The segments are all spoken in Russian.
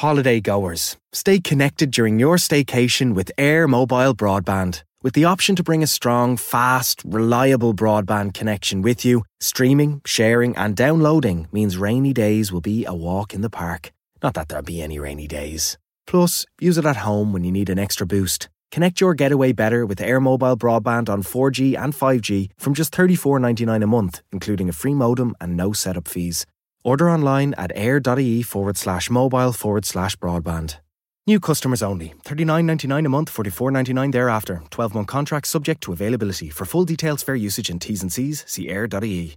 Holiday goers, stay connected during your staycation with Air Mobile Broadband. With the option to bring a strong, fast, reliable broadband connection with you, streaming, sharing, and downloading means rainy days will be a walk in the park. Not that there'll be any rainy days. Plus, use it at home when you need an extra boost. Connect your getaway better with Air Mobile broadband on 4G and 5G from just $34.99 a month, including a free modem and no setup fees. Order online at air.ie forward slash mobile forward slash broadband. New customers only. $39.99 a month, $44.99 thereafter. 12 month contract subject to availability. For full details, fair usage and T's and C's, see air.ie.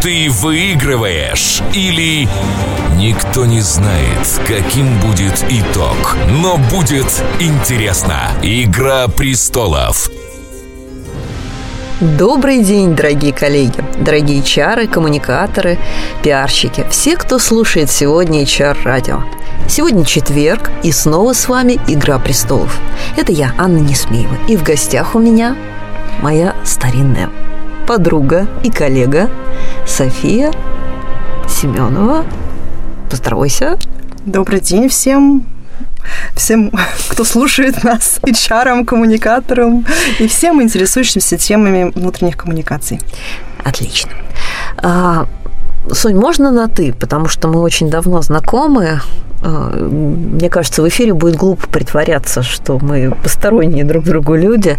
ты выигрываешь, или никто не знает, каким будет итог. Но будет интересно. Игра престолов. Добрый день, дорогие коллеги, дорогие чары, коммуникаторы, пиарщики, все, кто слушает сегодня HR-радио. Сегодня четверг, и снова с вами «Игра престолов». Это я, Анна Несмеева, и в гостях у меня моя старинная подруга и коллега София Семенова. Поздоровайся. Добрый день всем всем, кто слушает нас, HR, коммуникаторам и всем интересующимся темами внутренних коммуникаций. Отлично. А, Сонь, можно на «ты», потому что мы очень давно знакомы. А, мне кажется, в эфире будет глупо притворяться, что мы посторонние друг другу люди.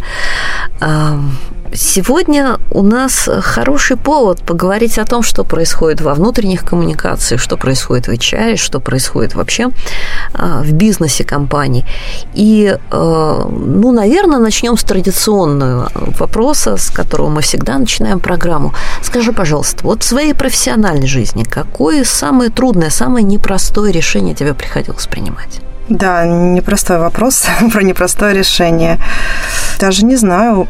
Сегодня у нас хороший повод поговорить о том, что происходит во внутренних коммуникациях, что происходит в HR, что происходит вообще а, в бизнесе компаний. И, а, ну, наверное, начнем с традиционного вопроса, с которого мы всегда начинаем программу. Скажи, пожалуйста, вот в своей профессиональной жизни какое самое трудное, самое непростое решение тебе приходилось принимать? Да, непростой вопрос про непростое решение. Даже не знаю.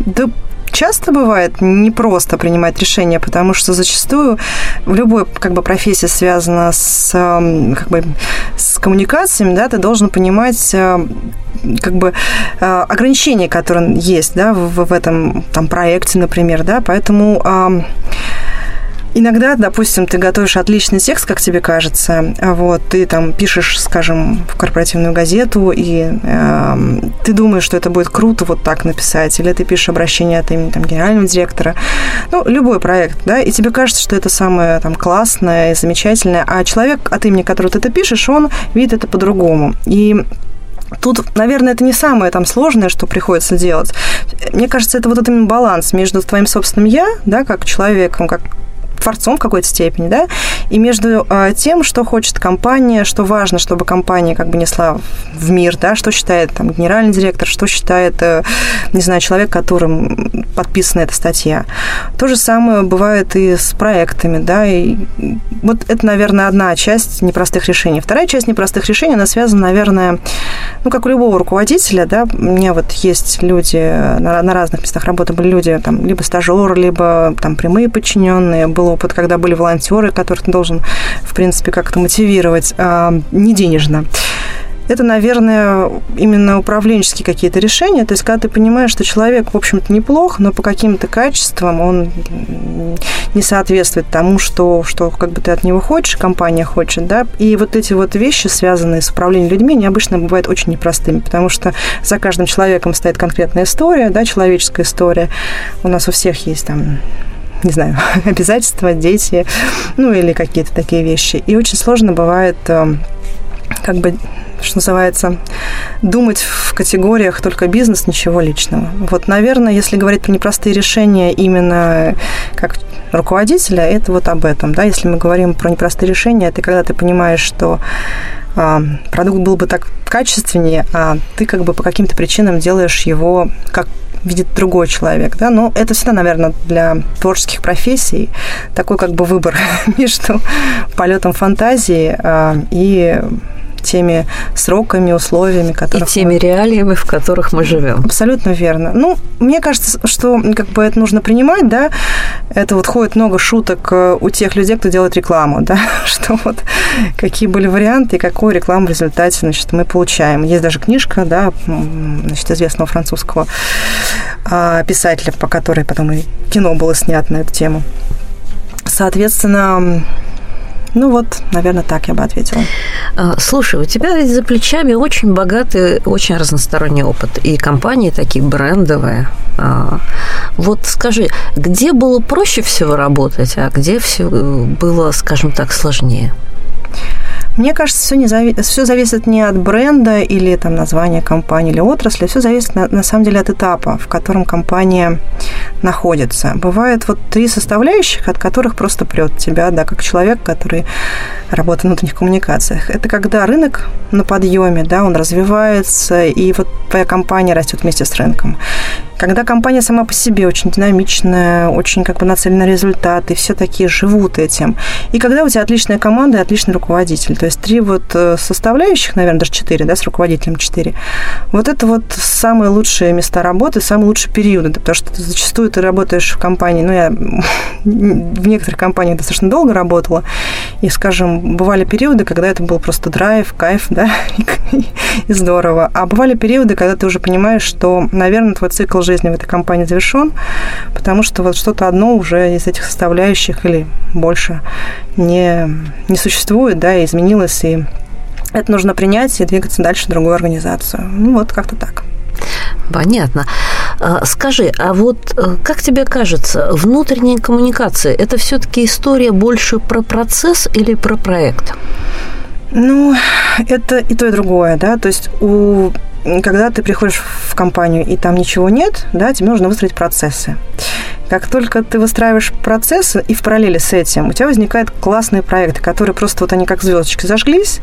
Да часто бывает не просто принимать решения, потому что зачастую в любой как бы профессии связана с как бы с коммуникациями, да, ты должен понимать как бы ограничения, которые есть, да, в, в этом там проекте, например, да, поэтому Иногда, допустим, ты готовишь отличный текст, как тебе кажется, а вот ты там пишешь, скажем, в корпоративную газету, и э, ты думаешь, что это будет круто вот так написать, или ты пишешь обращение от имени там, генерального директора, ну, любой проект, да, и тебе кажется, что это самое там классное и замечательное, а человек, от имени которого ты это пишешь, он видит это по-другому. И Тут, наверное, это не самое там сложное, что приходится делать. Мне кажется, это вот этот баланс между твоим собственным я, да, как человеком, как творцом в какой-то степени, да, и между э, тем, что хочет компания, что важно, чтобы компания как бы несла в мир, да, что считает там генеральный директор, что считает, э, не знаю, человек, которым подписана эта статья. То же самое бывает и с проектами, да, и вот это, наверное, одна часть непростых решений. Вторая часть непростых решений, она связана, наверное, ну, как у любого руководителя, да, у меня вот есть люди, на, на разных местах работы были люди, там, либо стажеры, либо там прямые подчиненные, был опыт, когда были волонтеры, которых ты должен, в принципе, как-то мотивировать, а, не денежно это, наверное, именно управленческие какие-то решения. То есть, когда ты понимаешь, что человек, в общем-то, неплох, но по каким-то качествам он не соответствует тому, что, что как бы ты от него хочешь, компания хочет, да, и вот эти вот вещи, связанные с управлением людьми, они обычно бывают очень непростыми, потому что за каждым человеком стоит конкретная история, да, человеческая история. У нас у всех есть там не знаю, обязательства, дети, ну или какие-то такие вещи. И очень сложно бывает э, как бы что называется, думать в категориях только бизнес, ничего личного. Вот, наверное, если говорить про непростые решения именно как руководителя, это вот об этом. Да? Если мы говорим про непростые решения, это когда ты понимаешь, что а, продукт был бы так качественнее, а ты как бы по каким-то причинам делаешь его как видит другой человек, да, но это всегда, наверное, для творческих профессий такой как бы выбор между полетом фантазии э, и теми сроками, условиями, которые... И теми реалиями, в которых мы живем. Абсолютно верно. Ну, мне кажется, что как бы это нужно принимать, да, это вот ходит много шуток э, у тех людей, кто делает рекламу, да, что вот какие были варианты и какую рекламу в результате, значит, мы получаем. Есть даже книжка, да, значит, известного французского а, писателя, по которой потом и кино было снято на эту тему. Соответственно, ну вот, наверное, так я бы ответила. А, слушай, у тебя за плечами очень богатый, очень разносторонний опыт. И компании такие брендовые. А, вот скажи, где было проще всего работать, а где все было, скажем так, сложнее? Мне кажется, все, не зави... все зависит не от бренда или там, названия компании или отрасли, все зависит на, на самом деле от этапа, в котором компания находится. Бывает вот три составляющих, от которых просто прет тебя, да, как человек, который работает в внутренних коммуникациях. Это когда рынок на подъеме, да, он развивается, и вот твоя компания растет вместе с рынком. Когда компания сама по себе очень динамичная, очень как бы нацелена на результаты, все такие живут этим. И когда у тебя отличная команда и отличный руководитель. То есть три вот э, составляющих, наверное, даже четыре, да, с руководителем четыре. Вот это вот самые лучшие места работы, самые лучшие периоды, потому что зачастую ты работаешь в компании, ну, я в некоторых компаниях достаточно долго работала, и, скажем, бывали периоды, когда это был просто драйв, кайф, да, и здорово. А бывали периоды, когда ты уже понимаешь, что, наверное, твой цикл жизни в этой компании завершен, потому что вот что-то одно уже из этих составляющих или больше не, не существует, да, и изменилось, и это нужно принять и двигаться дальше в другую организацию. Ну, вот как-то так. Понятно. А, скажи, а вот э, как тебе кажется, внутренняя коммуникация – это все-таки история больше про процесс или про проект? Ну, это и то, и другое, да. То есть у когда ты приходишь в компанию и там ничего нет, да, тебе нужно выстроить процессы. Как только ты выстраиваешь процессы, и в параллели с этим у тебя возникают классные проекты, которые просто вот они как звездочки зажглись,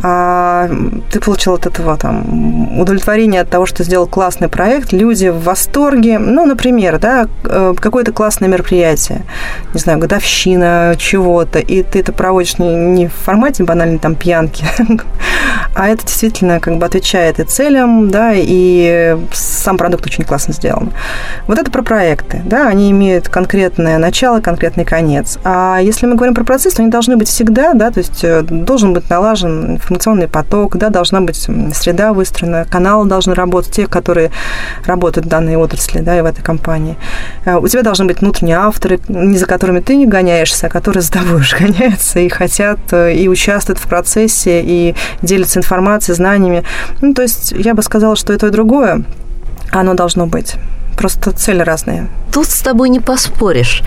а ты получил от этого там удовлетворение от того, что сделал классный проект, люди в восторге. Ну, например, да, э, какое-то классное мероприятие, не знаю, годовщина чего-то, и ты это проводишь не, не в формате банальной там пьянки, а это действительно как бы отвечает и целям, да, и сам продукт очень классно сделан. Вот это про проекты, да, да, они имеют конкретное начало, конкретный конец. А если мы говорим про процесс, то они должны быть всегда, да, то есть э, должен быть налажен информационный поток, да, должна быть среда выстроена, каналы должны работать, те, которые работают в данной отрасли, да, и в этой компании. Э, у тебя должны быть внутренние авторы, не за которыми ты не гоняешься, а которые за тобой уже гоняются и хотят э, и участвуют в процессе, и делятся информацией, знаниями. Ну, то есть я бы сказала, что и то, и другое, оно должно быть просто цели разные. Тут с тобой не поспоришь.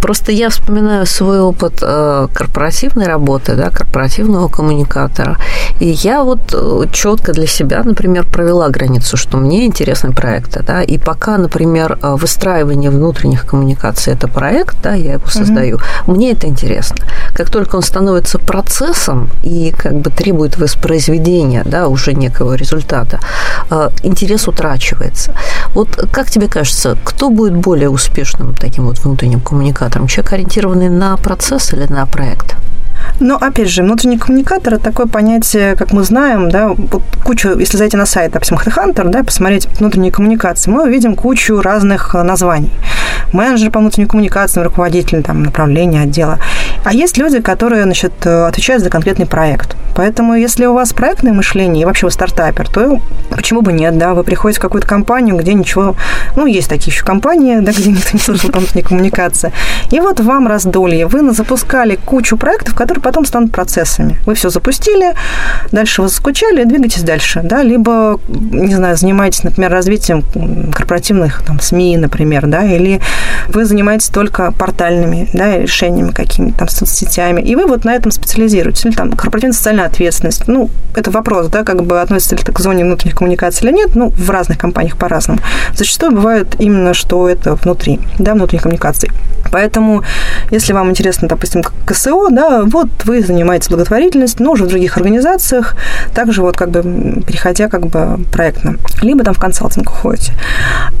Просто я вспоминаю свой опыт э, корпоративной работы, да, корпоративного коммуникатора. И я вот э, четко для себя, например, провела границу, что мне интересны проекты. Да, и пока, например, э, выстраивание внутренних коммуникаций – это проект, да, я его создаю, mm-hmm. мне это интересно. Как только он становится процессом и как бы требует воспроизведения да, уже некого результата, интерес утрачивается. Вот как тебе кажется, кто будет более успешным таким вот внутренним коммуникатором? Человек, ориентированный на процесс или на проект? Но, опять же, внутренний коммуникатор – это такое понятие, как мы знаем, да, вот кучу, если зайти на сайт, допустим, HeadHunter, да, посмотреть внутренние коммуникации, мы увидим кучу разных названий. Менеджер по внутренней коммуникации, руководитель там, направления, отдела. А есть люди, которые, значит, отвечают за конкретный проект. Поэтому, если у вас проектное мышление и вообще вы стартапер, то почему бы нет, да, вы приходите в какую-то компанию, где ничего, ну, есть такие еще компании, да, где никто не слышал про коммуникацию. И вот вам раздолье. Вы запускали кучу проектов, которые потом станут процессами. Вы все запустили, дальше вы заскучали, двигайтесь дальше, да, либо, не знаю, занимаетесь, например, развитием корпоративных там, СМИ, например, да, или вы занимаетесь только портальными, да, решениями какими-то там соцсетями, и вы вот на этом специализируетесь, или там корпоративная социальная ответственность. Ну, это вопрос, да, как бы относится ли это к зоне внутренних коммуникаций или нет, ну, в разных компаниях по-разному. Зачастую бывает именно, что это внутри, да, внутренних коммуникаций. Поэтому, если вам интересно, допустим, КСО, да, вот вы занимаетесь благотворительностью, но уже в других организациях, также вот как бы переходя как бы проектно. Либо там в консалтинг уходите.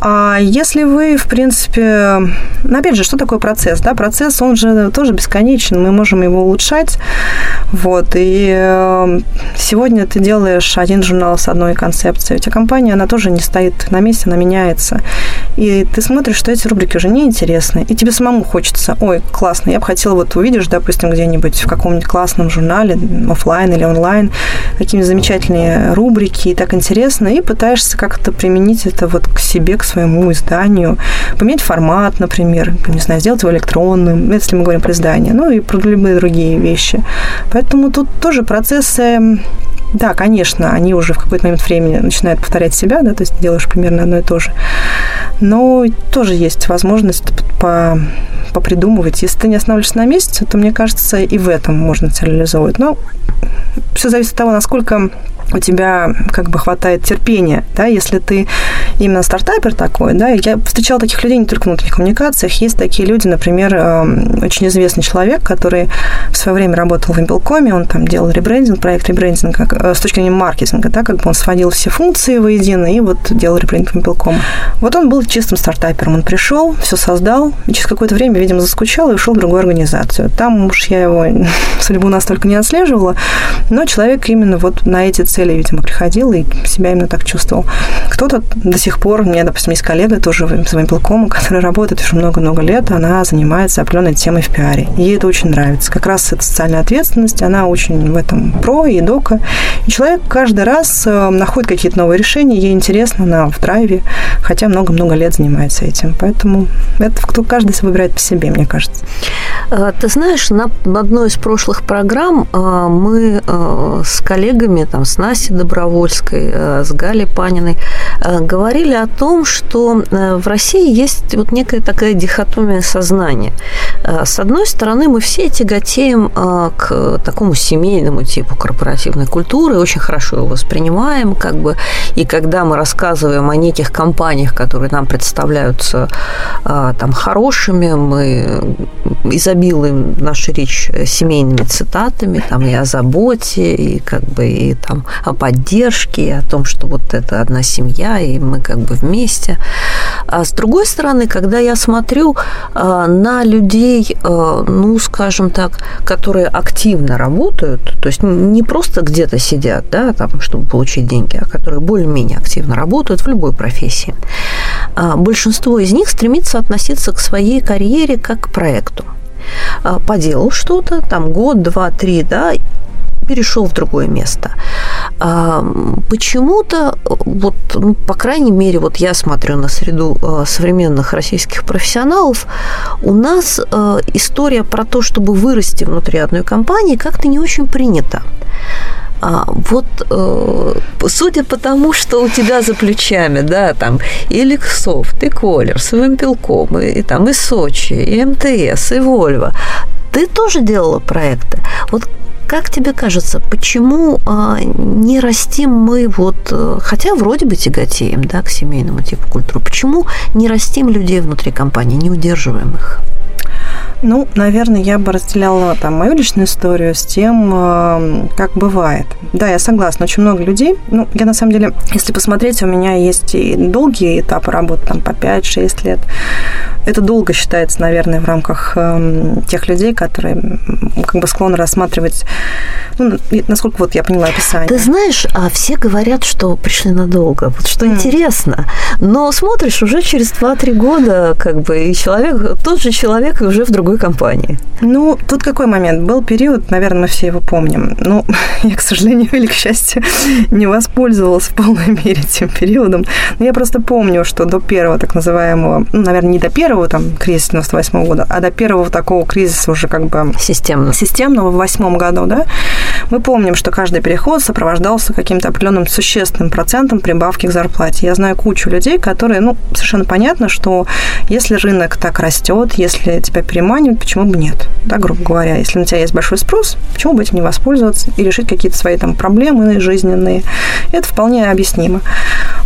А если вы, в принципе, ну, опять же, что такое процесс? Да, процесс, он же тоже бесконечен, мы можем его улучшать. Вот, и э, сегодня ты делаешь один журнал с одной концепцией. У тебя компания, она тоже не стоит на месте, она меняется. И ты смотришь, что эти рубрики уже неинтересны, и тебе самому хочется, ой, классно, я бы хотела, вот увидишь, допустим, где-нибудь в каком-нибудь классном журнале, офлайн или онлайн, какие замечательные рубрики, и так интересно, и пытаешься как-то применить это вот к себе, к своему изданию, поменять формат, например, не знаю, сделать его электронным, если мы говорим про издание, ну и про любые другие вещи. Поэтому тут тоже процессы да, конечно, они уже в какой-то момент времени начинают повторять себя, да, то есть делаешь примерно одно и то же. Но тоже есть возможность по, попридумывать. Если ты не останавливаешься на месте, то, мне кажется, и в этом можно себя реализовывать. Но все зависит от того, насколько у тебя как бы хватает терпения, да, если ты именно стартапер такой, да, я встречала таких людей не только в внутренних коммуникациях, есть такие люди, например, эм, очень известный человек, который в свое время работал в Импелкоме, он там делал ребрендинг, проект ребрендинга э, с точки зрения маркетинга, да, как бы он сводил все функции воедино и вот делал ребрендинг Импелкома. Вот он был чистым стартапером, он пришел, все создал, и через какое-то время, видимо, заскучал и ушел в другую организацию. Там уж я его судьбу настолько не отслеживала, но человек именно вот на эти цели, видимо, приходил и себя именно так чувствовал. Кто-то до сих пор, у меня, допустим, есть коллега тоже с Вимпелком, которая работает уже много-много лет, она занимается определенной темой в пиаре. Ей это очень нравится. Как раз эта социальная ответственность, она очень в этом про и дока. И человек каждый раз э, находит какие-то новые решения, ей интересно, она в драйве, хотя много-много лет занимается этим. Поэтому это кто каждый выбирает по себе, мне кажется. А, ты знаешь, на одной из прошлых программ а, мы а, с коллегами, там, с Настей Добровольской, с Галей Паниной говорили о том, что в России есть вот некая такая дихотомия сознания. С одной стороны, мы все тяготеем к такому семейному типу корпоративной культуры, очень хорошо его воспринимаем, как бы, и когда мы рассказываем о неких компаниях, которые нам представляются там хорошими, мы изобилуем нашу речь семейными цитатами, там и о заботе, и как бы и там о поддержке, и о том, что вот это одна семья, и мы как бы вместе. А с другой стороны, когда я смотрю а, на людей, а, ну, скажем так, которые активно работают, то есть не просто где-то сидят, да, там, чтобы получить деньги, а которые более-менее активно работают в любой профессии, а, большинство из них стремится относиться к своей карьере как к проекту. Поделал что-то, там год, два, три, да, перешел в другое место. А, почему-то, вот, ну, по крайней мере, вот я смотрю на среду а, современных российских профессионалов, у нас история про то, чтобы вырасти внутри одной компании, как-то не очень принята. А, вот э, судя по тому, что у тебя за плечами, да, там и Лексофт, и Колерс, и Вимпелком, и, и там и Сочи, и МТС, и Вольво, ты тоже делала проекты. Вот как тебе кажется, почему а, не растим мы вот, э, хотя вроде бы тяготеем, да, к семейному типу культуры, почему не растим людей внутри компании, не удерживаем их? Ну, наверное, я бы разделяла там мою личную историю с тем, э, как бывает. Да, я согласна, очень много людей. Ну, я на самом деле, если посмотреть, у меня есть и долгие этапы работы, там по 5-6 лет. Это долго считается, наверное, в рамках э, тех людей, которые как бы склонны рассматривать, ну, насколько вот я поняла описание. Ты знаешь, а все говорят, что пришли надолго. Вот что mm. интересно. Но смотришь, уже через 2-3 года, как бы, и человек, тот же человек уже в другой компании. Ну, тут какой момент? Был период, наверное, мы все его помним. Ну, я, к сожалению или к счастью, не воспользовалась в полной мере тем периодом. Но я просто помню, что до первого так называемого, ну, наверное, не до первого там кризиса 98 года, а до первого такого кризиса уже как бы... Системного. Системного в восьмом году, да, мы помним, что каждый переход сопровождался каким-то определенным существенным процентом прибавки к зарплате. Я знаю кучу людей, которые, ну, совершенно понятно, что если рынок так растет, если тебя переманивают, почему бы нет? Да, грубо говоря, если на тебя есть большой спрос, почему бы этим не воспользоваться и решить какие-то свои там проблемы жизненные? Это вполне объяснимо.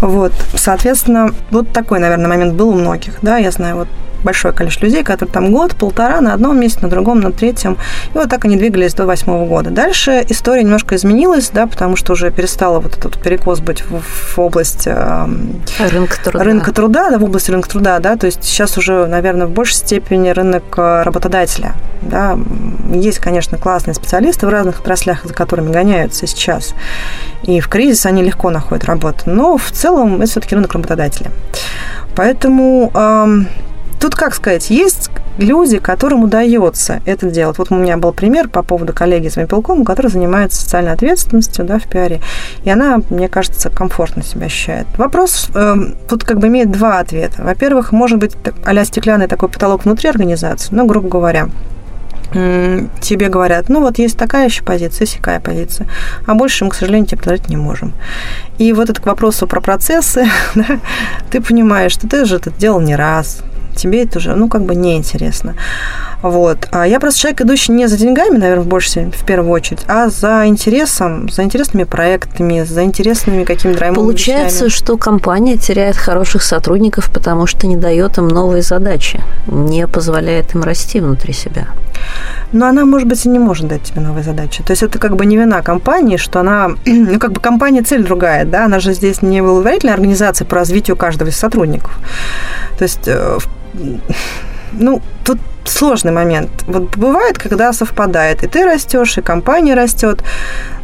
Вот, соответственно, вот такой, наверное, момент был у многих, да, я знаю, вот большое количество людей, которые там год, полтора на одном месте, на другом, на третьем. И вот так они двигались до восьмого года. Дальше история немножко изменилась, да, потому что уже перестала вот этот перекос быть в, в область э, рынка труда. Рынка труда, да, в области рынка труда, да, то есть сейчас уже, наверное, в большей степени рынок э, работодателя, да. Есть, конечно, классные специалисты в разных отраслях, за которыми гоняются сейчас. И в кризис они легко находят работу. Но в целом это все-таки рынок работодателя. Поэтому эм, тут, как сказать, есть люди, которым удается это делать. Вот у меня был пример по поводу коллеги из Мепелком, которая занимается социальной ответственностью да, в пиаре, и она, мне кажется, комфортно себя ощущает. Вопрос э, тут как бы имеет два ответа. Во-первых, может быть а стеклянный такой потолок внутри организации, ну, грубо говоря, тебе говорят, ну вот есть такая еще позиция, сякая позиция, а больше мы, к сожалению, тебе предложить не можем. И вот это к вопросу про процессы, ты понимаешь, что ты же это делал не раз, тебе это уже, ну, как бы неинтересно. Вот. А я просто человек, идущий не за деньгами, наверное, в большей, в первую очередь, а за интересом, за интересными проектами, за интересными какими-то Получается, вещами. что компания теряет хороших сотрудников, потому что не дает им новые задачи, не позволяет им расти внутри себя. Но она, может быть, и не может дать тебе новые задачи. То есть это как бы не вина компании, что она... Ну, как бы компания цель другая, да? Она же здесь не благотворительная организация по развитию каждого из сотрудников. То есть э, ну, тут сложный момент. Вот бывает, когда совпадает, и ты растешь, и компания растет.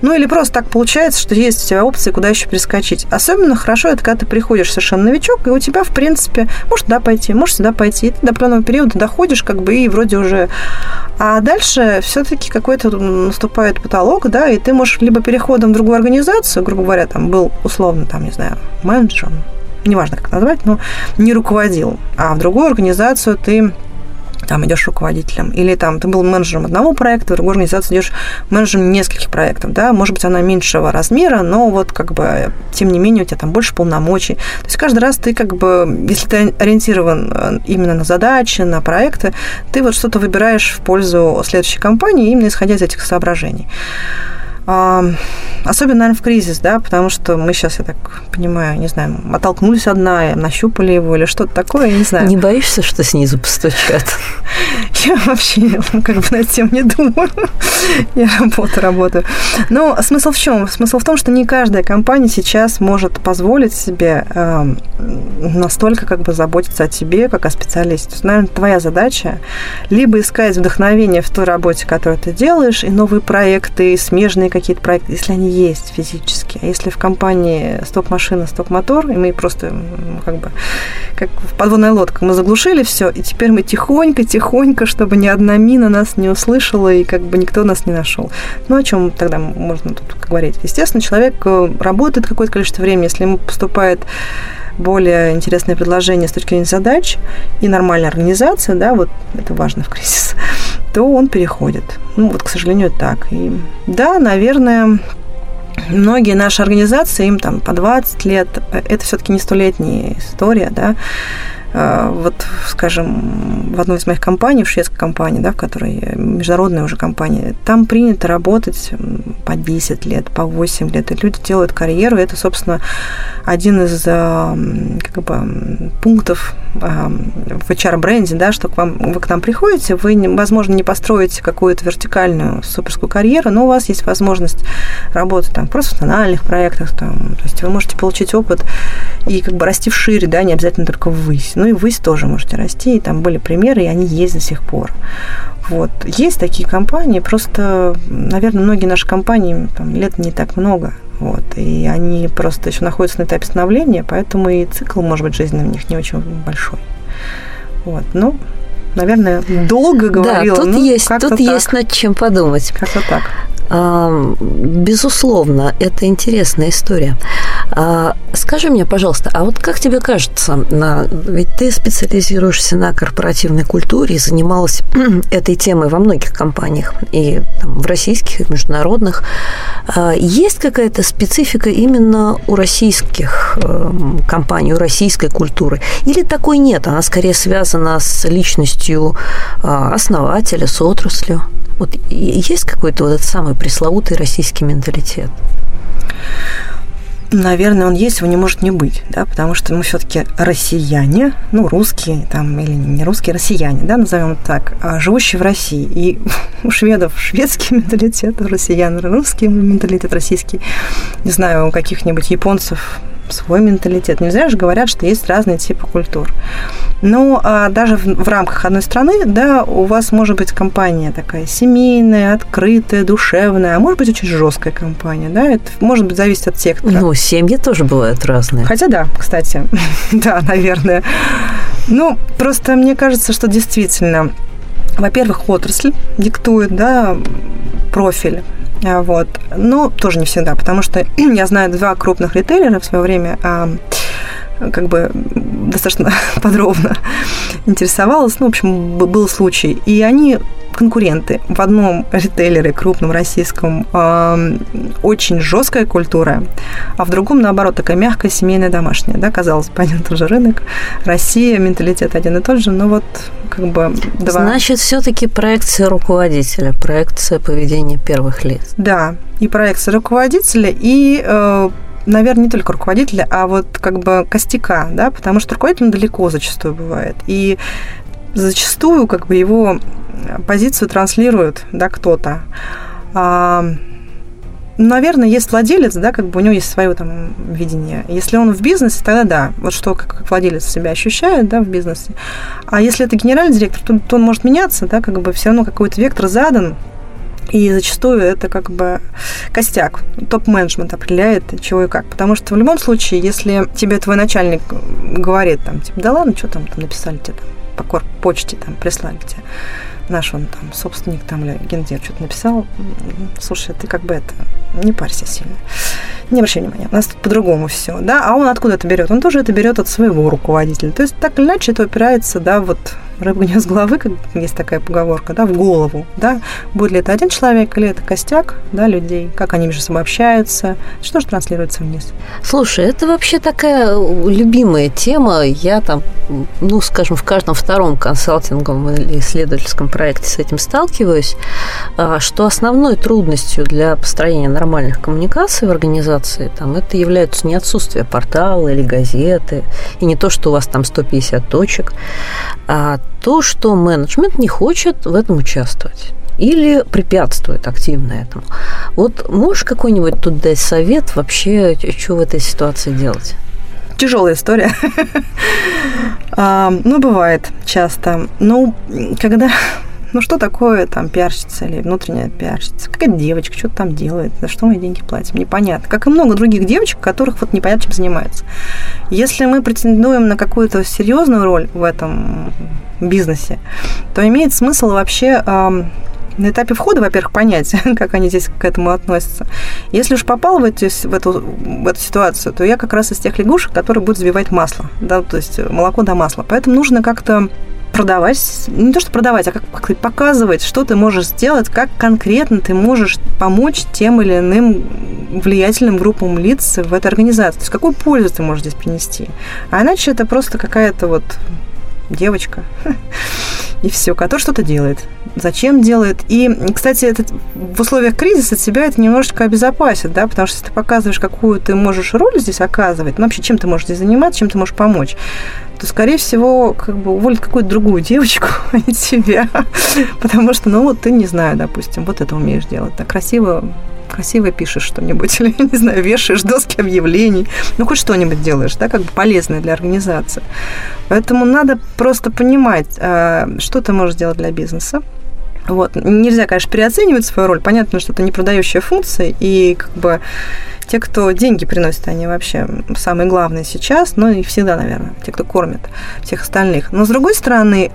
Ну, или просто так получается, что есть у тебя опции, куда еще перескочить. Особенно хорошо это, когда ты приходишь совершенно новичок, и у тебя, в принципе, может туда пойти, может сюда пойти. И ты до определенного периода доходишь, как бы, и вроде уже... А дальше все-таки какой-то наступает потолок, да, и ты можешь либо переходом в другую организацию, грубо говоря, там был условно, там, не знаю, менеджером, неважно как назвать, но не руководил. А в другую организацию ты там идешь руководителем, или там ты был менеджером одного проекта, в другой организации идешь менеджером нескольких проектов, да, может быть, она меньшего размера, но вот как бы, тем не менее, у тебя там больше полномочий. То есть каждый раз ты как бы, если ты ориентирован э, именно на задачи, на проекты, ты вот что-то выбираешь в пользу следующей компании, именно исходя из этих соображений. Особенно, наверное, в кризис, да, потому что мы сейчас, я так понимаю, не знаю, оттолкнулись одна, нащупали его или что-то такое, я не знаю. Не боишься, что снизу постучат? Я вообще как бы над тем не думаю. Я работаю, работаю. Но смысл в чем? Смысл в том, что не каждая компания сейчас может позволить себе э, настолько как бы заботиться о тебе, как о специалисте. То есть, наверное, твоя задача либо искать вдохновение в той работе, которую ты делаешь, и новые проекты, и смежные какие-то проекты, если они есть физически. А если в компании стоп-машина, стоп-мотор, и мы просто как бы как в подводной лодке, мы заглушили все, и теперь мы тихонько-тихонько, чтобы ни одна мина нас не услышала, и как бы никто нас не нашел. Ну, о чем тогда можно тут говорить? Естественно, человек э, работает какое-то количество времени, если ему поступает более интересное предложение с точки зрения задач и нормальная организация, да, вот это важно в кризис, то он переходит. Ну, вот, к сожалению, так. И да, наверное, многие наши организации, им там по 20 лет, это все-таки не столетняя история, да, вот, скажем, в одной из моих компаний, в шведской компании, да, в которой международная уже компания, там принято работать по 10 лет, по 8 лет, и люди делают карьеру, и это, собственно, один из а, как бы, пунктов а, в HR-бренде, да, что к вам, вы к нам приходите, вы, возможно, не построите какую-то вертикальную суперскую карьеру, но у вас есть возможность работать там в профессиональных проектах, там, то есть вы можете получить опыт и как бы расти вшире, да, не обязательно только ввысь. Ну и ввысь тоже можете расти, и там были примеры, и они есть до сих пор. Вот. Есть такие компании, просто, наверное, многие наши компании там, лет не так много, вот, и они просто еще находятся на этапе становления, поэтому и цикл, может быть, жизненный у них не очень большой. Вот, ну, наверное, долго говорила. Да, тут, ну, есть, тут так. есть над чем подумать. Как-то так. Безусловно, это интересная история. А, скажи мне, пожалуйста, а вот как тебе кажется, на, ведь ты специализируешься на корпоративной культуре и занималась этой темой во многих компаниях, и там, в российских, и в международных. А, есть какая-то специфика именно у российских эм, компаний, у российской культуры? Или такой нет? Она скорее связана с личностью а, основателя, с отраслью? Вот есть какой-то вот этот самый пресловутый российский менталитет? Наверное, он есть, его не может не быть, да, потому что мы все-таки россияне, ну, русские, там, или не русские, россияне, да, назовем так, а живущие в России. И у шведов шведский менталитет, у россиян русский менталитет, российский, не знаю, у каких-нибудь японцев свой менталитет. Нельзя же говорят, что есть разные типы культур. Ну, а даже в, в рамках одной страны, да, у вас может быть компания такая семейная, открытая, душевная, а может быть очень жесткая компания, да, это может быть зависит от сектора. Ну, семьи тоже бывают разные. Хотя да, кстати, да, наверное. Ну, просто мне кажется, что действительно, во-первых, отрасль диктует, да, профиль вот. Но тоже не всегда, потому что я знаю два крупных ритейлера в свое время, а, как бы достаточно подробно интересовалась. Ну, в общем, был случай. И они конкуренты. В одном ритейлере крупном российском э, очень жесткая культура, а в другом, наоборот, такая мягкая, семейная, домашняя. Да, казалось бы, один и тот же рынок. Россия, менталитет один и тот же, но вот как бы два. Значит, все-таки проекция руководителя, проекция поведения первых лиц. Да, и проекция руководителя, и э, наверное, не только руководителя, а вот как бы костяка, да, потому что руководитель далеко зачастую бывает. И зачастую как бы его позицию транслирует, да, кто-то. А, наверное, есть владелец, да, как бы у него есть свое там видение. Если он в бизнесе, тогда да, вот что как, владелец себя ощущает, да, в бизнесе. А если это генеральный директор, то, то он может меняться, да, как бы все равно какой-то вектор задан, и зачастую это как бы костяк. Топ-менеджмент определяет, чего и как. Потому что в любом случае, если тебе твой начальник говорит, там, типа, да ладно, что там, там написали тебе там, по почте там прислали тебе наш он там собственник там или гендир что-то написал, слушай, ты как бы это, не парься сильно. Не обращай внимания, у нас тут по-другому все, да, а он откуда это берет? Он тоже это берет от своего руководителя. То есть так или иначе это опирается, да, вот рыба не с головы, как есть такая поговорка, да, в голову, да, будет ли это один человек или это костяк, да, людей, как они между собой общаются, что же транслируется вниз. Слушай, это вообще такая любимая тема, я там, ну, скажем, в каждом втором консалтинговом или исследовательском проекте с этим сталкиваюсь, а, что основной трудностью для построения нормальных коммуникаций в организации там, это является не отсутствие портала или газеты, и не то, что у вас там 150 точек, а то, что менеджмент не хочет в этом участвовать или препятствует активно этому. Вот можешь какой-нибудь тут дать совет вообще, что в этой ситуации делать? Тяжелая история. А, ну, бывает часто. Ну, когда ну что такое там пиарщица или внутренняя пиарщица? Какая девочка, что там делает, за что мы деньги платим? Непонятно. Как и много других девочек, которых вот непонятно чем занимаются. Если мы претендуем на какую-то серьезную роль в этом бизнесе, то имеет смысл вообще на этапе входа, во-первых, понять, как они здесь к этому относятся. Если уж попал в, эти, в, эту, в эту ситуацию, то я как раз из тех лягушек, которые будут взбивать масло, да, то есть молоко до масла. Поэтому нужно как-то продавать, не то что продавать, а как показывать, что ты можешь сделать, как конкретно ты можешь помочь тем или иным влиятельным группам лиц в этой организации. То есть какую пользу ты можешь здесь принести. А иначе это просто какая-то вот девочка, и все, которая что-то делает. Зачем делает? И, кстати, это, в условиях кризиса тебя это немножечко обезопасит, да, потому что если ты показываешь, какую ты можешь роль здесь оказывать, ну, вообще, чем ты можешь здесь заниматься, чем ты можешь помочь, то, скорее всего, как бы уволят какую-то другую девочку, а не тебя. Потому что, ну, вот ты, не знаю, допустим, вот это умеешь делать. Так красиво красиво пишешь что-нибудь, или, не знаю, вешаешь доски объявлений, ну, хоть что-нибудь делаешь, да, как бы полезное для организации. Поэтому надо просто понимать, а, что ты можешь сделать для бизнеса, вот. Нельзя, конечно, переоценивать свою роль. Понятно, что это не продающая функция, и как бы те, кто деньги приносят, они вообще самые главные сейчас, ну и всегда, наверное, те, кто кормит всех остальных. Но, с другой стороны,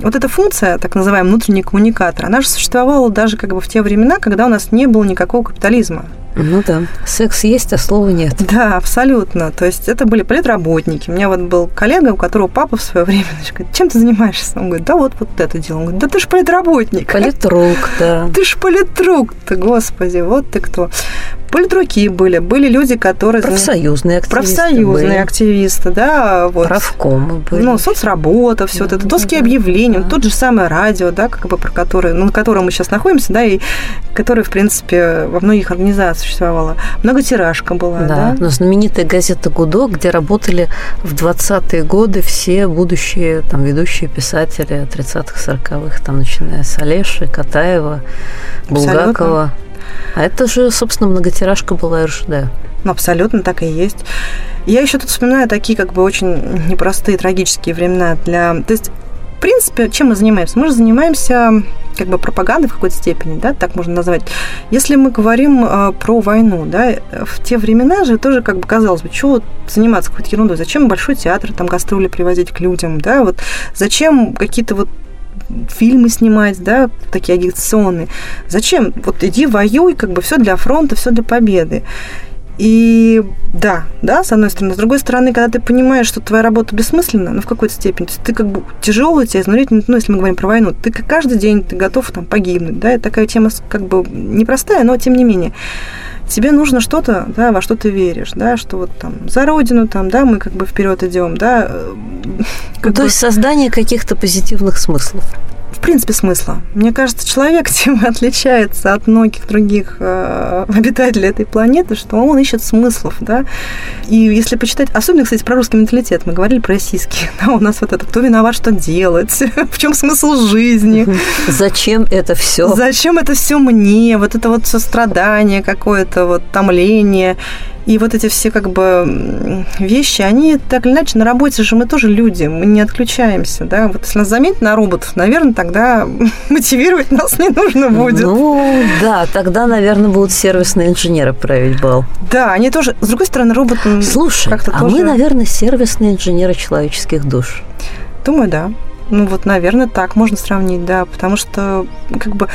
вот эта функция, так называемый внутренний коммуникатор, она же существовала даже как бы в те времена, когда у нас не было никакого капитализма. Ну да, секс есть, а слова нет. Да, абсолютно. То есть это были политработники. У меня вот был коллега, у которого папа в свое время говорит, чем ты занимаешься? Он говорит, да вот, вот это дело. Он говорит, да ты ж политработник. Политрук, да. Ты ж политрук ты, господи, вот ты кто. Политруки были, были люди, которые... Профсоюзные активисты Профсоюзные были. активисты, да. Вот. Правкомы были. Ну, соцработа, все Да, это, доски да, объявлений, да. тот же самое радио, да, как бы про которое, ну, на котором мы сейчас находимся, да, и которое, в принципе, во многих организациях существовало. Многотиражка была, Да, да. но знаменитая газета «Гудок», где работали в 20-е годы все будущие там, ведущие писатели 30-х, 40-х, там, начиная с Олеши, Катаева, Абсолютно. Булгакова. А это же, собственно, многотиражка была РЖД. Ну, абсолютно так и есть. Я еще тут вспоминаю такие как бы очень непростые, трагические времена для... То есть, в принципе, чем мы занимаемся? Мы же занимаемся как бы пропагандой в какой-то степени, да, так можно назвать. Если мы говорим э, про войну, да, в те времена же тоже как бы казалось бы, чего заниматься какой-то ерундой, зачем большой театр, там гастроли привозить к людям, да, вот зачем какие-то вот фильмы снимать, да, такие агитационные. Зачем? Вот иди воюй, как бы все для фронта, все для победы. И да, да, с одной стороны. С другой стороны, когда ты понимаешь, что твоя работа бессмысленна, ну, в какой-то степени, то есть ты как бы тяжелый, тебя изнурительно, ну, если мы говорим про войну, ты каждый день ты готов там погибнуть, да, это такая тема как бы непростая, но тем не менее. Тебе нужно что-то, да, во что ты веришь, да, что вот там за родину, там, да, мы как бы вперед идем, да. э, как То бы- есть создание каких-то позитивных смыслов. В принципе, смысла. Мне кажется, человек тем и отличается от многих других э, обитателей этой планеты, что он ищет смыслов, да. И если почитать, особенно, кстати, про русский менталитет, мы говорили про российский, да, у нас вот это, кто виноват, что делать, в чем смысл жизни, Зачем это все? зачем это все мне, вот это вот сострадание какое-то, вот томление. И вот эти все как бы вещи, они так или иначе на работе же мы тоже люди, мы не отключаемся, да. Вот если нас заметят на роботов, наверное, тогда мотивировать нас не нужно будет. Ну, да, тогда, наверное, будут сервисные инженеры править бал. Да, они тоже, с другой стороны, роботы Слушай, как-то а тоже... мы, наверное, сервисные инженеры человеческих душ. Думаю, да. Ну вот, наверное, так можно сравнить, да, потому что как бы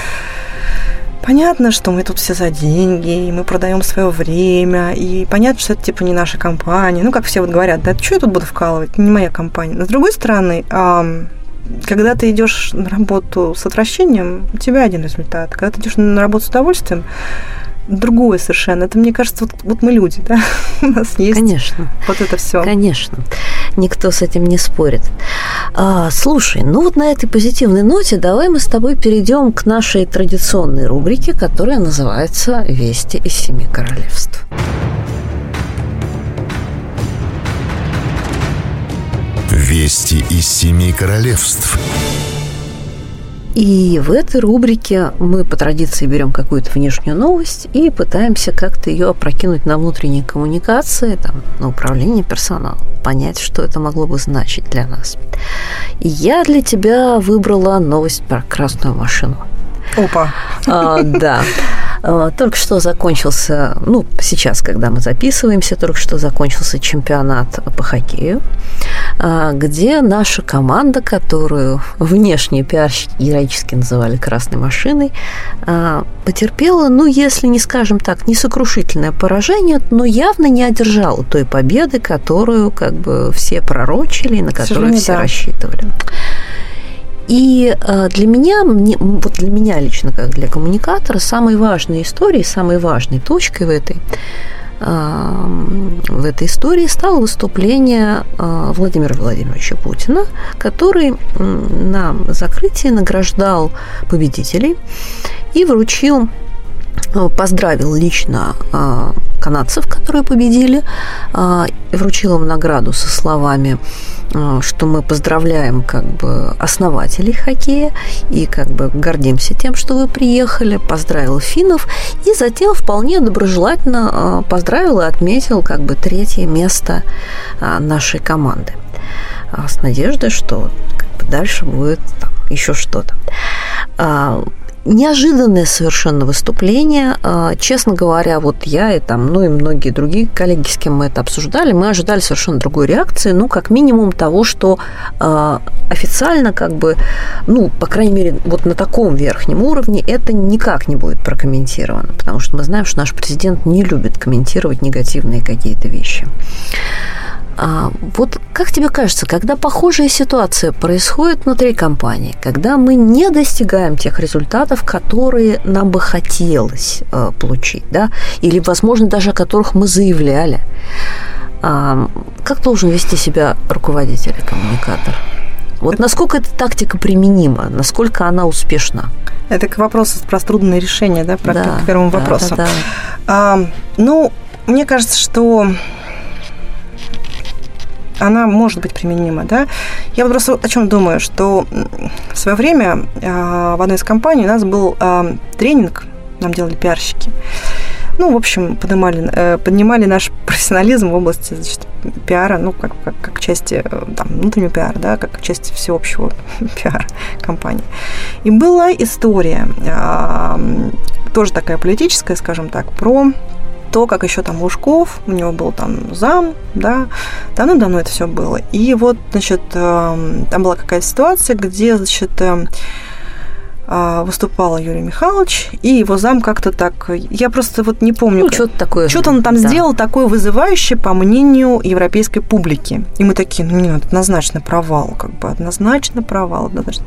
понятно, что мы тут все за деньги, и мы продаем свое время, и понятно, что это типа не наша компания. Ну, как все вот говорят, да, что я тут буду вкалывать, не моя компания. Но с другой стороны, когда ты идешь на работу с отвращением, у тебя один результат. Когда ты идешь на работу с удовольствием, другое совершенно. Это, мне кажется, вот, вот мы люди, да, у нас есть Конечно. вот это все. Конечно, никто с этим не спорит. А, слушай, ну вот на этой позитивной ноте давай мы с тобой перейдем к нашей традиционной рубрике, которая называется «Вести из семи королевств». Вести из семи королевств. И в этой рубрике мы по традиции берем какую-то внешнюю новость и пытаемся как-то ее опрокинуть на внутренние коммуникации, там, на управление персоналом, понять, что это могло бы значить для нас. И я для тебя выбрала новость про красную машину. Опа. А, да. А, Только что закончился, ну, сейчас, когда мы записываемся, только что закончился чемпионат по хоккею, а, где наша команда, которую внешние пиарщики героически называли «красной машиной», а, потерпела, ну, если не скажем так, несокрушительное поражение, но явно не одержала той победы, которую как бы все пророчили и на которую все да. рассчитывали. И э, для меня, вот для меня лично, как для коммуникатора, самой важной историей, самой важной точкой в этой, э, в этой истории стало выступление э, Владимира Владимировича Путина, который на закрытии награждал победителей и вручил поздравил лично э, канадцев, которые победили, и вручил им награду со словами, э, что мы поздравляем как бы основателей хоккея и как бы гордимся тем, что вы приехали, поздравил финнов и затем вполне доброжелательно поздравил и отметил как бы третье место нашей команды А с надеждой, что как бы дальше будет там, еще что-то. Неожиданное совершенно выступление. А, Честно говоря, вот я и там, ну и многие другие коллеги, с кем мы это обсуждали, мы ожидали совершенно другой реакции, ну, как минимум того, что а, официально, как бы, ну, по крайней мере, вот на таком верхнем уровне это никак не будет прокомментировано, потому что мы знаем, что наш президент не любит комментировать негативные какие-то вещи. А вот как тебе кажется, когда похожая ситуация происходит внутри компании, когда мы не достигаем тех результатов, которые нам бы хотелось э, получить, да, или, возможно, даже о которых мы заявляли, э, как должен вести себя руководитель и коммуникатор? Вот насколько эта тактика применима, насколько она успешна? Это к вопросу про трудное решение, да, про, да, к первому вопросу. Да, да, да. А, ну, мне кажется, что она может быть применима, да. Я вот просто о чем думаю, что в свое время а, в одной из компаний у нас был а, тренинг, нам делали пиарщики. Ну, в общем, поднимали, э, поднимали наш профессионализм в области значит, пиара, ну, как, как, как части э, там, внутреннего пиара, да, как части всеобщего пиара компании. И была история, тоже такая политическая, скажем так, про то, как еще там Лужков, у него был там зам, да, давно-давно это все было. И вот, значит, эм, там была какая-то ситуация, где, значит, эм, выступал Юрий Михайлович, и его зам как-то так... Я просто вот не помню... Ну, что-то такое. Что-то он там да. сделал такое вызывающее, по мнению европейской публики. И мы такие, ну, нет, однозначно провал, как бы, однозначно провал, однозначно.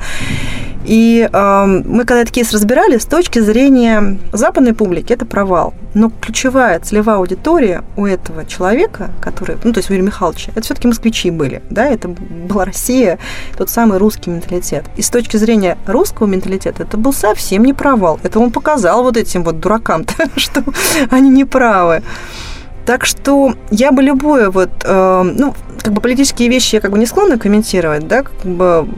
И э, мы когда этот кейс разбирали, с точки зрения западной публики, это провал. Но ключевая целевая аудитория у этого человека, который, ну, то есть у Юрия Михайловича, это все-таки москвичи были, да, это была Россия, тот самый русский менталитет. И с точки зрения русского менталитета, университет. Это был совсем не провал. Это он показал вот этим вот дуракам, что они не правы. Так что я бы любое вот, э, ну, как бы политические вещи я как бы не склонна комментировать, да, как бы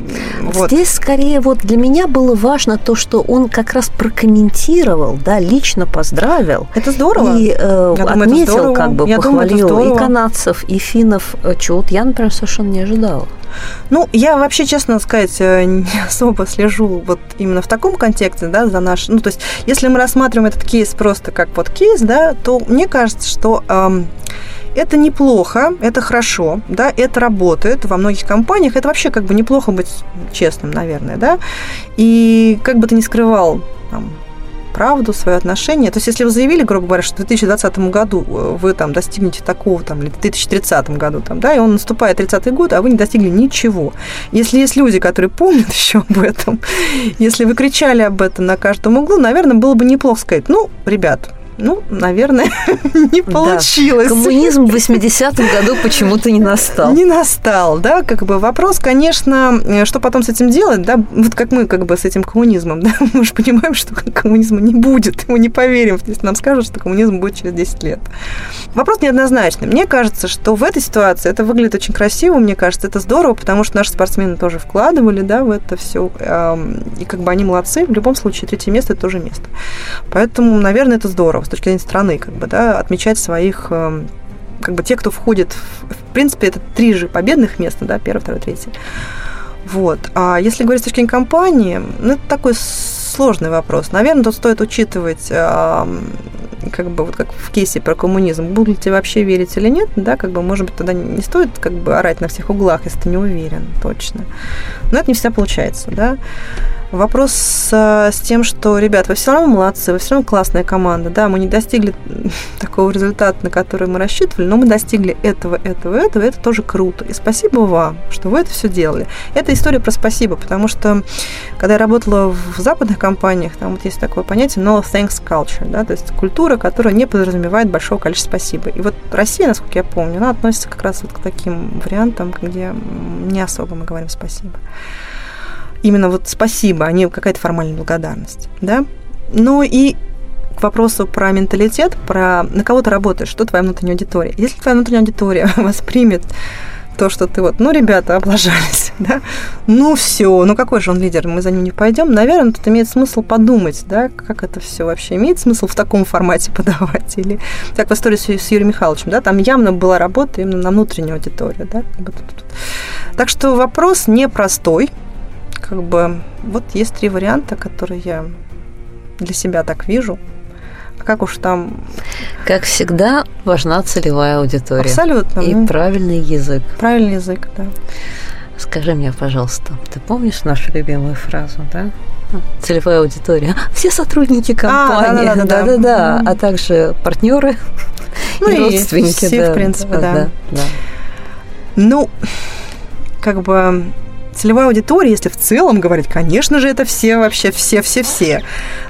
вот. Здесь скорее вот для меня было важно то, что он как раз прокомментировал, да, лично поздравил. Это здорово. И э, отметил, как бы я похвалил думаю, и канадцев, и финнов, э, чего вот я, например, совершенно не ожидала. Ну, я вообще, честно сказать, э, не особо слежу вот именно в таком контексте, да, за наш... Ну, то есть, если мы рассматриваем этот кейс просто как вот кейс, да, то мне кажется, что эм, это неплохо, это хорошо, да, это работает во многих компаниях. Это вообще как бы неплохо быть честным, наверное, да. И как бы ты ни скрывал там, правду, свое отношение. То есть, если вы заявили, грубо говоря, что в 2020 году э, вы там достигнете такого, там, или в 2030 году, там, да, и он наступает 30 год, а вы не достигли ничего. Если есть люди, которые помнят еще об этом, если вы кричали об этом на каждом углу, наверное, было бы неплохо сказать, ну, ребят, ну, наверное, не получилось. Да. Коммунизм в 80-м году почему-то не настал. Не настал, да, как бы вопрос, конечно, э, что потом с этим делать, да, вот как мы как бы с этим коммунизмом, да, мы же понимаем, что коммунизма не будет, мы не поверим, если нам скажут, что коммунизм будет через 10 лет. Вопрос неоднозначный. Мне кажется, что в этой ситуации это выглядит очень красиво, мне кажется, это здорово, потому что наши спортсмены тоже вкладывали, да, в это все, и как бы они молодцы, в любом случае третье место – это тоже место. Поэтому, наверное, это здорово точки зрения страны, как бы, да, отмечать своих эм, как бы те, кто входит, в, в принципе, это три же победных места, да, первое, второе, третье. Вот. А если говорить с точки зрения компании, ну, это такой сложный вопрос. Наверное, тут стоит учитывать, как бы вот как в кейсе про коммунизм, будете вообще верить или нет, да, как бы, может быть, тогда не стоит как бы орать на всех углах, если ты не уверен точно. Но это не всегда получается, да. Вопрос с, с тем, что, ребят, вы все равно молодцы, вы все равно классная команда. Да, мы не достигли такого результата, на который мы рассчитывали, но мы достигли этого, этого, этого, это тоже круто. И спасибо вам, что вы это все делали. Это история про спасибо, потому что, когда я работала в западных компаниях, там вот есть такое понятие no thanks culture, да, то есть культура, которая не подразумевает большого количества спасибо. И вот Россия, насколько я помню, она относится как раз вот к таким вариантам, где не особо мы говорим спасибо именно вот спасибо, а не какая-то формальная благодарность, да. Но и к вопросу про менталитет, про на кого ты работаешь, что твоя внутренняя аудитория. Если твоя внутренняя аудитория воспримет то, что ты вот, ну, ребята, облажались, да, ну, все, ну, какой же он лидер, мы за ним не пойдем, наверное, тут имеет смысл подумать, да, как это все вообще имеет смысл в таком формате подавать, или как в истории с, с Юрием Михайловичем, да, там явно была работа именно на внутреннюю аудиторию, да, так что вопрос непростой, как бы вот есть три варианта, которые я для себя так вижу. А как уж там... Как всегда, важна целевая аудитория. Абсолютно. И ну, правильный язык. Правильный язык, да. Скажи мне, пожалуйста, ты помнишь нашу любимую фразу, да? Целевая аудитория. Все сотрудники компании. А, да, да, да, да, да, а также партнеры ну, и родственники. Все, да, в принципе, да. да. да. Ну, как бы целевая аудитория, если в целом говорить, конечно же, это все вообще, все-все-все.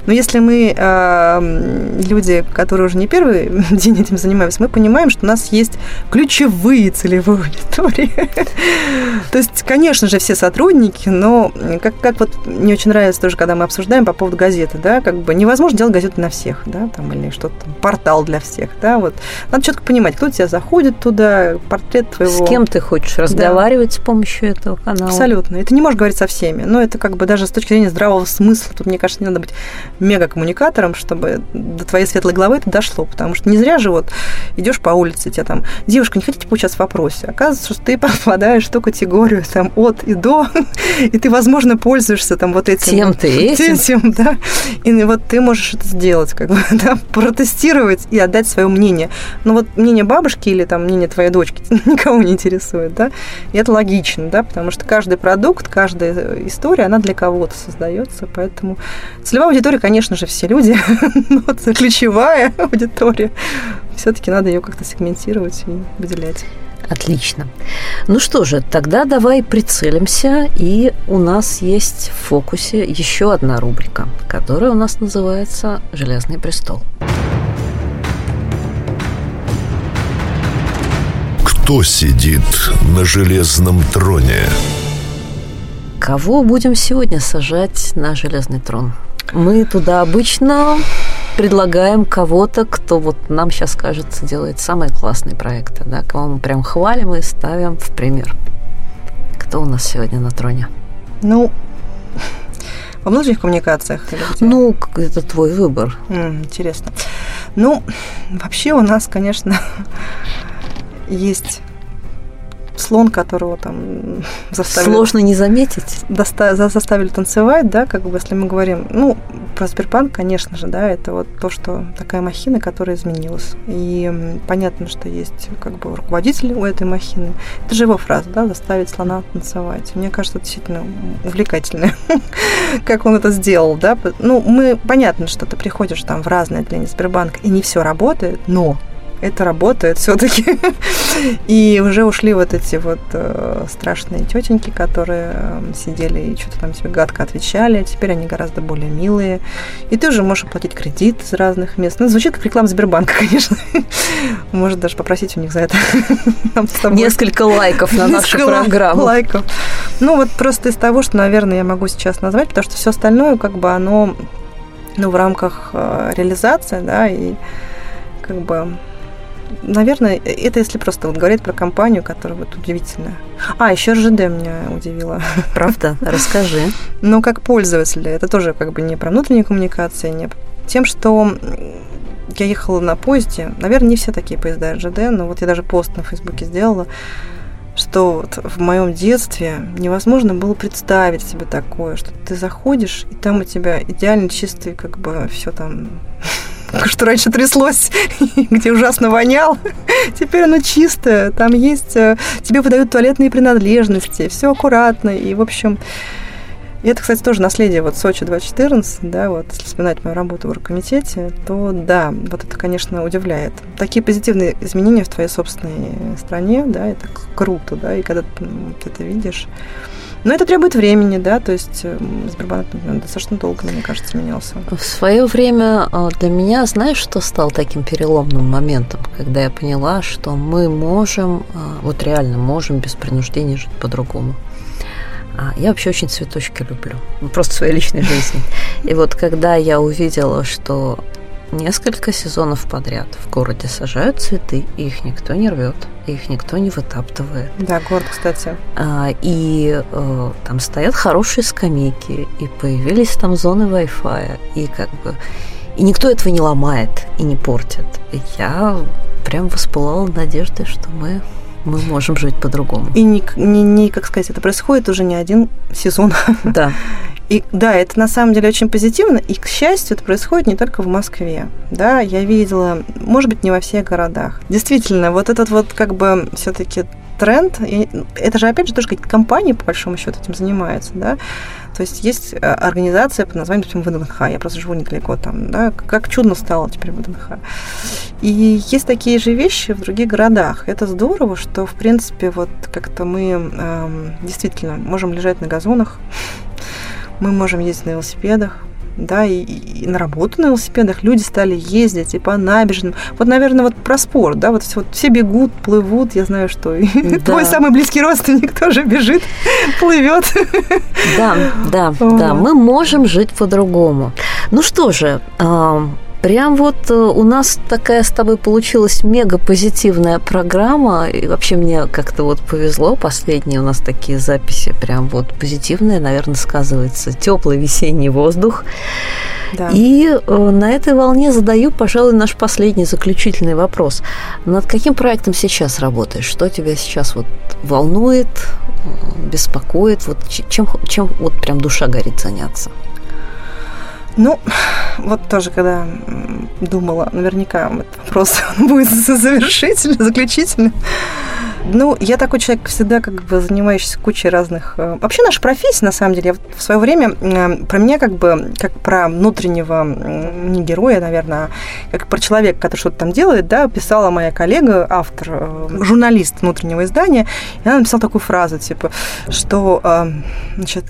Но если мы э, люди, которые уже не первый день этим занимаются, мы понимаем, что у нас есть ключевые целевые аудитории. То есть, конечно же, все сотрудники, но как, как вот мне очень нравится тоже, когда мы обсуждаем по поводу газеты, да, как бы невозможно делать газету на всех, да, там, или что-то, портал для всех, да, вот. Надо четко понимать, кто тебя заходит туда, портрет твоего. С кем ты хочешь разговаривать с помощью этого канала. Абсолютно. И ты не можешь говорить со всеми. Но это как бы даже с точки зрения здравого смысла. Тут, мне кажется, не надо быть мега-коммуникатором, чтобы до твоей светлой головы это дошло. Потому что не зря же вот идешь по улице, тебя там, девушка, не хотите поучаствовать в вопросе? Оказывается, что ты попадаешь в ту категорию там от и до, и ты, возможно, пользуешься там вот этим. Тем ты этим. Этим, да. И вот ты можешь это сделать, как бы, да, протестировать и отдать свое мнение. Но вот мнение бабушки или там мнение твоей дочки никого не интересует, да. И это логично, да, потому что каждый продукт, каждая история, она для кого-то создается. Поэтому целевая аудитория, конечно же, все люди, но это ключевая аудитория. Все-таки надо ее как-то сегментировать и выделять. Отлично. Ну что же, тогда давай прицелимся, и у нас есть в фокусе еще одна рубрика, которая у нас называется «Железный престол». Кто сидит на железном троне? Кого будем сегодня сажать на железный трон? Мы туда обычно предлагаем кого-то, кто вот нам сейчас кажется делает самые классные проекты, да, кого мы прям хвалим и ставим в пример. Кто у нас сегодня на троне? Ну, во внутренних коммуникациях? Ну, это твой выбор. М, интересно. Ну, вообще у нас, конечно, есть слон, которого там заставили... Сложно не заметить. Доста... заставили танцевать, да, как бы, если мы говорим, ну, про Сбербанк, конечно же, да, это вот то, что такая махина, которая изменилась. И понятно, что есть как бы руководитель у этой махины. Это же его фраза, да, заставить слона танцевать. Мне кажется, это действительно увлекательно, как он это сделал, да. Ну, мы, понятно, что ты приходишь там в разные отделения Сбербанка, и не все работает, но это работает все-таки. И уже ушли вот эти вот э, страшные тетеньки, которые э, сидели и что-то там себе гадко отвечали. Теперь они гораздо более милые. И ты уже можешь оплатить кредит из разных мест. Ну, звучит как реклама Сбербанка, конечно. Может даже попросить у них за это. Несколько лайков на нашу программу. лайков. Ну, вот просто из того, что, наверное, я могу сейчас назвать, потому что все остальное, как бы, оно ну, в рамках э, реализации, да, и как бы наверное, это если просто вот говорить про компанию, которая вот удивительная. А, еще РЖД меня удивила. Правда? Расскажи. Ну, как пользователь, это тоже как бы не про внутреннюю коммуникацию, не тем, что я ехала на поезде, наверное, не все такие поезда РЖД, но вот я даже пост на Фейсбуке сделала, что вот в моем детстве невозможно было представить себе такое, что ты заходишь, и там у тебя идеально чистый, как бы все там что раньше тряслось, где ужасно вонял. Теперь оно чистое, там есть, э, тебе выдают туалетные принадлежности, все аккуратно. И, в общем, и это, кстати, тоже наследие вот Сочи 2014, да, вот, если вспоминать мою работу в оргкомитете, то да, вот это, конечно, удивляет. Такие позитивные изменения в твоей собственной стране, да, это круто, да, и когда ты это видишь, но это требует времени, да, то есть эм, Сбербанк достаточно долго, мне кажется, менялся. В свое время а, для меня, знаешь, что стал таким переломным моментом, когда я поняла, что мы можем, а, вот реально можем без принуждения жить по-другому. А, я вообще очень цветочки люблю, просто в своей личной жизни. И вот когда я увидела, что несколько сезонов подряд в городе сажают цветы, и их никто не рвет, их никто не вытаптывает. Да, город, кстати. А, и а, там стоят хорошие скамейки, и появились там зоны Wi-Fi, и как бы и никто этого не ломает и не портит. И я прям воспылала надеждой, что мы мы можем жить по-другому. И не, не, не, как сказать, это происходит уже не один сезон. Да. И да, это на самом деле очень позитивно, и, к счастью, это происходит не только в Москве. Да, я видела, может быть, не во всех городах. Действительно, вот этот вот как бы все-таки тренд, это же, опять же, тоже какие-то компании, по большому счету, этим занимаются, да, то есть есть э, организация под названием, допустим, ВДНХ, я просто живу недалеко там, да, как чудно стало теперь ВДНХ. И есть такие же вещи в других городах. Это здорово, что, в принципе, вот как-то мы эм, действительно можем лежать на газонах, мы можем ездить на велосипедах, да, и, и на работу на велосипедах люди стали ездить и по набережным. Вот, наверное, вот про спорт, да, вот, вот все бегут, плывут, я знаю, что да. твой самый близкий родственник тоже бежит, плывет. Да, да, да, мы можем жить по-другому. Ну что же, Прям вот э, у нас такая с тобой получилась мега позитивная программа. И вообще мне как-то вот повезло. Последние у нас такие записи прям вот позитивные, наверное, сказывается. Теплый весенний воздух. Да. И э, на этой волне задаю, пожалуй, наш последний заключительный вопрос. Над каким проектом сейчас работаешь? Что тебя сейчас вот волнует, э, беспокоит? Вот чем, чем вот прям душа горит заняться? Ну, вот тоже, когда думала, наверняка этот вопрос будет завершительный, заключительный. Ну, я такой человек всегда как бы занимающийся кучей разных... Э, вообще наша профессия, на самом деле, я в свое время э, про меня как бы, как про внутреннего, не героя, наверное, а как про человека, который что-то там делает, да, писала моя коллега, автор, э, журналист внутреннего издания, и она написала такую фразу, типа, что, значит,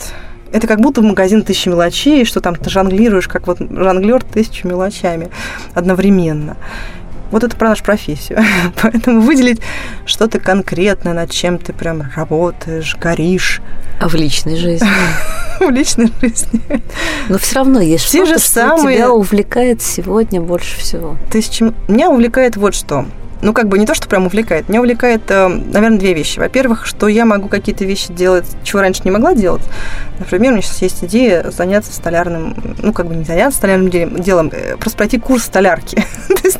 это как будто в магазин тысячи мелочей, что там ты жонглируешь, как вот жонглер тысячу мелочами одновременно. Вот это про нашу профессию. Поэтому выделить что-то конкретное, над чем ты прям работаешь, горишь. А в личной жизни? в личной жизни. Но все равно есть что-то, что тебя увлекает сегодня больше всего. Тысячи... Меня увлекает вот что – ну, как бы не то, что прям увлекает. Меня увлекает, э, наверное, две вещи. Во-первых, что я могу какие-то вещи делать, чего раньше не могла делать. Например, у меня сейчас есть идея заняться столярным, ну, как бы не заняться столярным делом, э, просто пройти курс столярки. То есть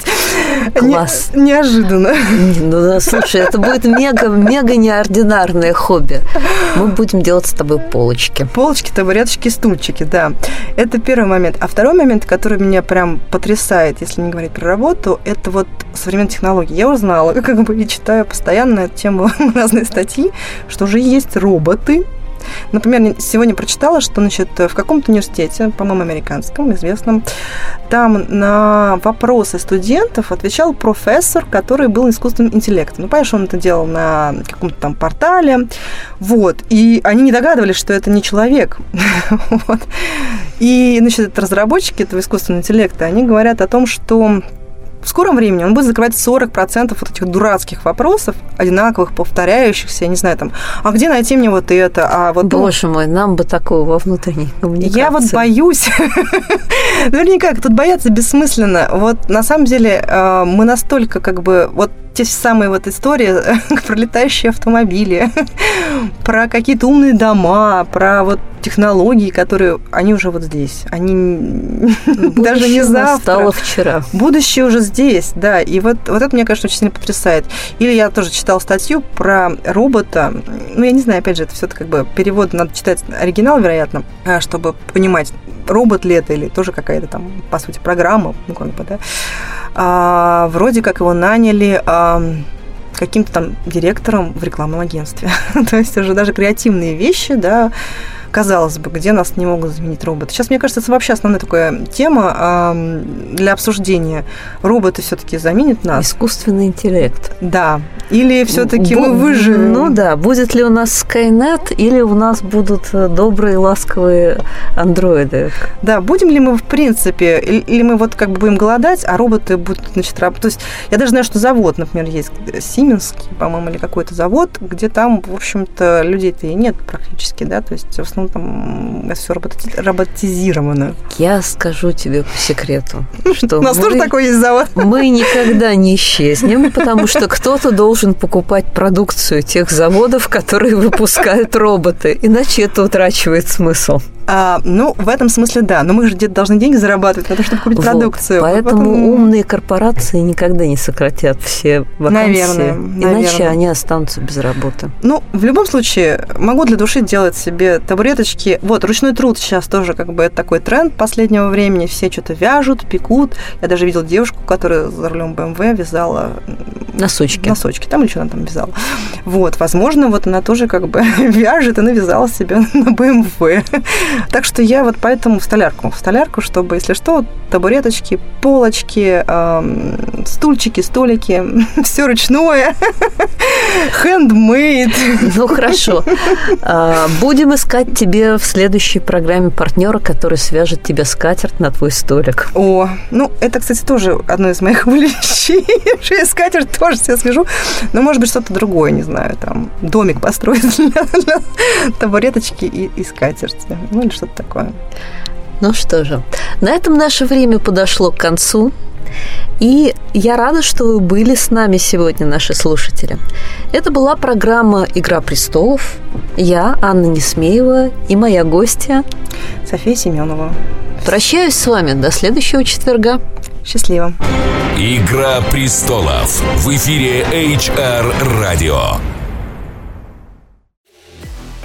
Класс. Не, неожиданно. Ну, да, слушай, это будет мега, мега неординарное хобби. Мы будем делать с тобой полочки. Полочки, табуреточки, стульчики, да. Это первый момент. А второй момент, который меня прям потрясает, если не говорить про работу, это вот современные технологии. Я узнала, как бы и читаю постоянно эту тему разные статьи, что уже есть роботы, Например, сегодня прочитала, что значит, в каком-то университете, по-моему, американском, известном, там на вопросы студентов отвечал профессор, который был искусственным интеллектом. Ну, понимаешь, он это делал на каком-то там портале. Вот. И они не догадывались, что это не человек. И, значит, разработчики этого искусственного интеллекта, они говорят о том, что в скором времени он будет закрывать 40% вот этих дурацких вопросов, одинаковых, повторяющихся, я не знаю, там, а где найти мне вот это, а вот... Боже мой, нам бы такого во внутренней коммуникации. Я вот боюсь. Наверняка, тут бояться бессмысленно. Вот на самом деле э, мы настолько как бы... Вот те самые вот истории про летающие автомобили, про какие-то умные дома, про вот технологии, которые, они уже вот здесь. Они даже не завтра. стало вчера. Будущее уже здесь, да. И вот, вот это, мне кажется, очень сильно потрясает. Или я тоже читала статью про робота. Ну, я не знаю, опять же, это все как бы перевод, надо читать оригинал, вероятно, а, чтобы понимать, робот ли это или тоже какая-то там, по сути, программа, ну, как бы, да. А, вроде как его наняли а, каким-то там директором в рекламном агентстве. То есть уже даже креативные вещи, да, казалось бы, где нас не могут заменить роботы. Сейчас, мне кажется, это вообще основная такая тема э, для обсуждения. Роботы все-таки заменят нас. Искусственный интеллект. Да. Или все-таки мы выживем. Ну да, будет ли у нас Skynet, или у нас будут э, добрые, ласковые андроиды. Да, будем ли мы в принципе, или мы вот как бы будем голодать, а роботы будут, значит, работать. То есть я даже знаю, что завод, например, есть Сименский, по-моему, или какой-то завод, где там, в общем-то, людей-то и нет практически, да, то есть в основном ну, там это все роботизировано. Я скажу тебе по секрету, что У нас тоже такой есть завод. Мы никогда не исчезнем, потому что кто-то должен покупать продукцию тех заводов, которые выпускают роботы, иначе это утрачивает смысл. А, ну, в этом смысле да. Но мы же где-то должны деньги зарабатывать на то, чтобы купить вот. продукцию. Поэтому Потом... умные корпорации никогда не сократят все вакансии. Наверное. Иначе наверное. они останутся без работы. Ну, в любом случае, могу для души делать себе табуреточки. Вот, ручной труд сейчас тоже как бы это такой тренд последнего времени. Все что-то вяжут, пекут. Я даже видела девушку, которая за рулем BMW вязала носочки. Носочки, там или что она там вязала. Вот, возможно, вот она тоже как бы вяжет и навязала себе на BMW. Так что я вот поэтому в столярку, в столярку, чтобы, если что, табуреточки, полочки, стульчики, столики, все ручное, handmade. Ну, хорошо. А, будем искать тебе в следующей программе партнера, который свяжет тебе скатерть на твой столик. О, ну, это, кстати, тоже одно из моих увлечений. Скатерть тоже себе свяжу. Но, может быть, что-то другое, не знаю, там, домик построить для, для табуреточки и, и скатерти. Ну, или что-то такое. Ну что же, на этом наше время подошло к концу. И я рада, что вы были с нами сегодня, наши слушатели. Это была программа «Игра престолов». Я, Анна Несмеева, и моя гостья София Семенова. Прощаюсь с вами до следующего четверга. Счастливо. «Игра престолов» в эфире HR Radio.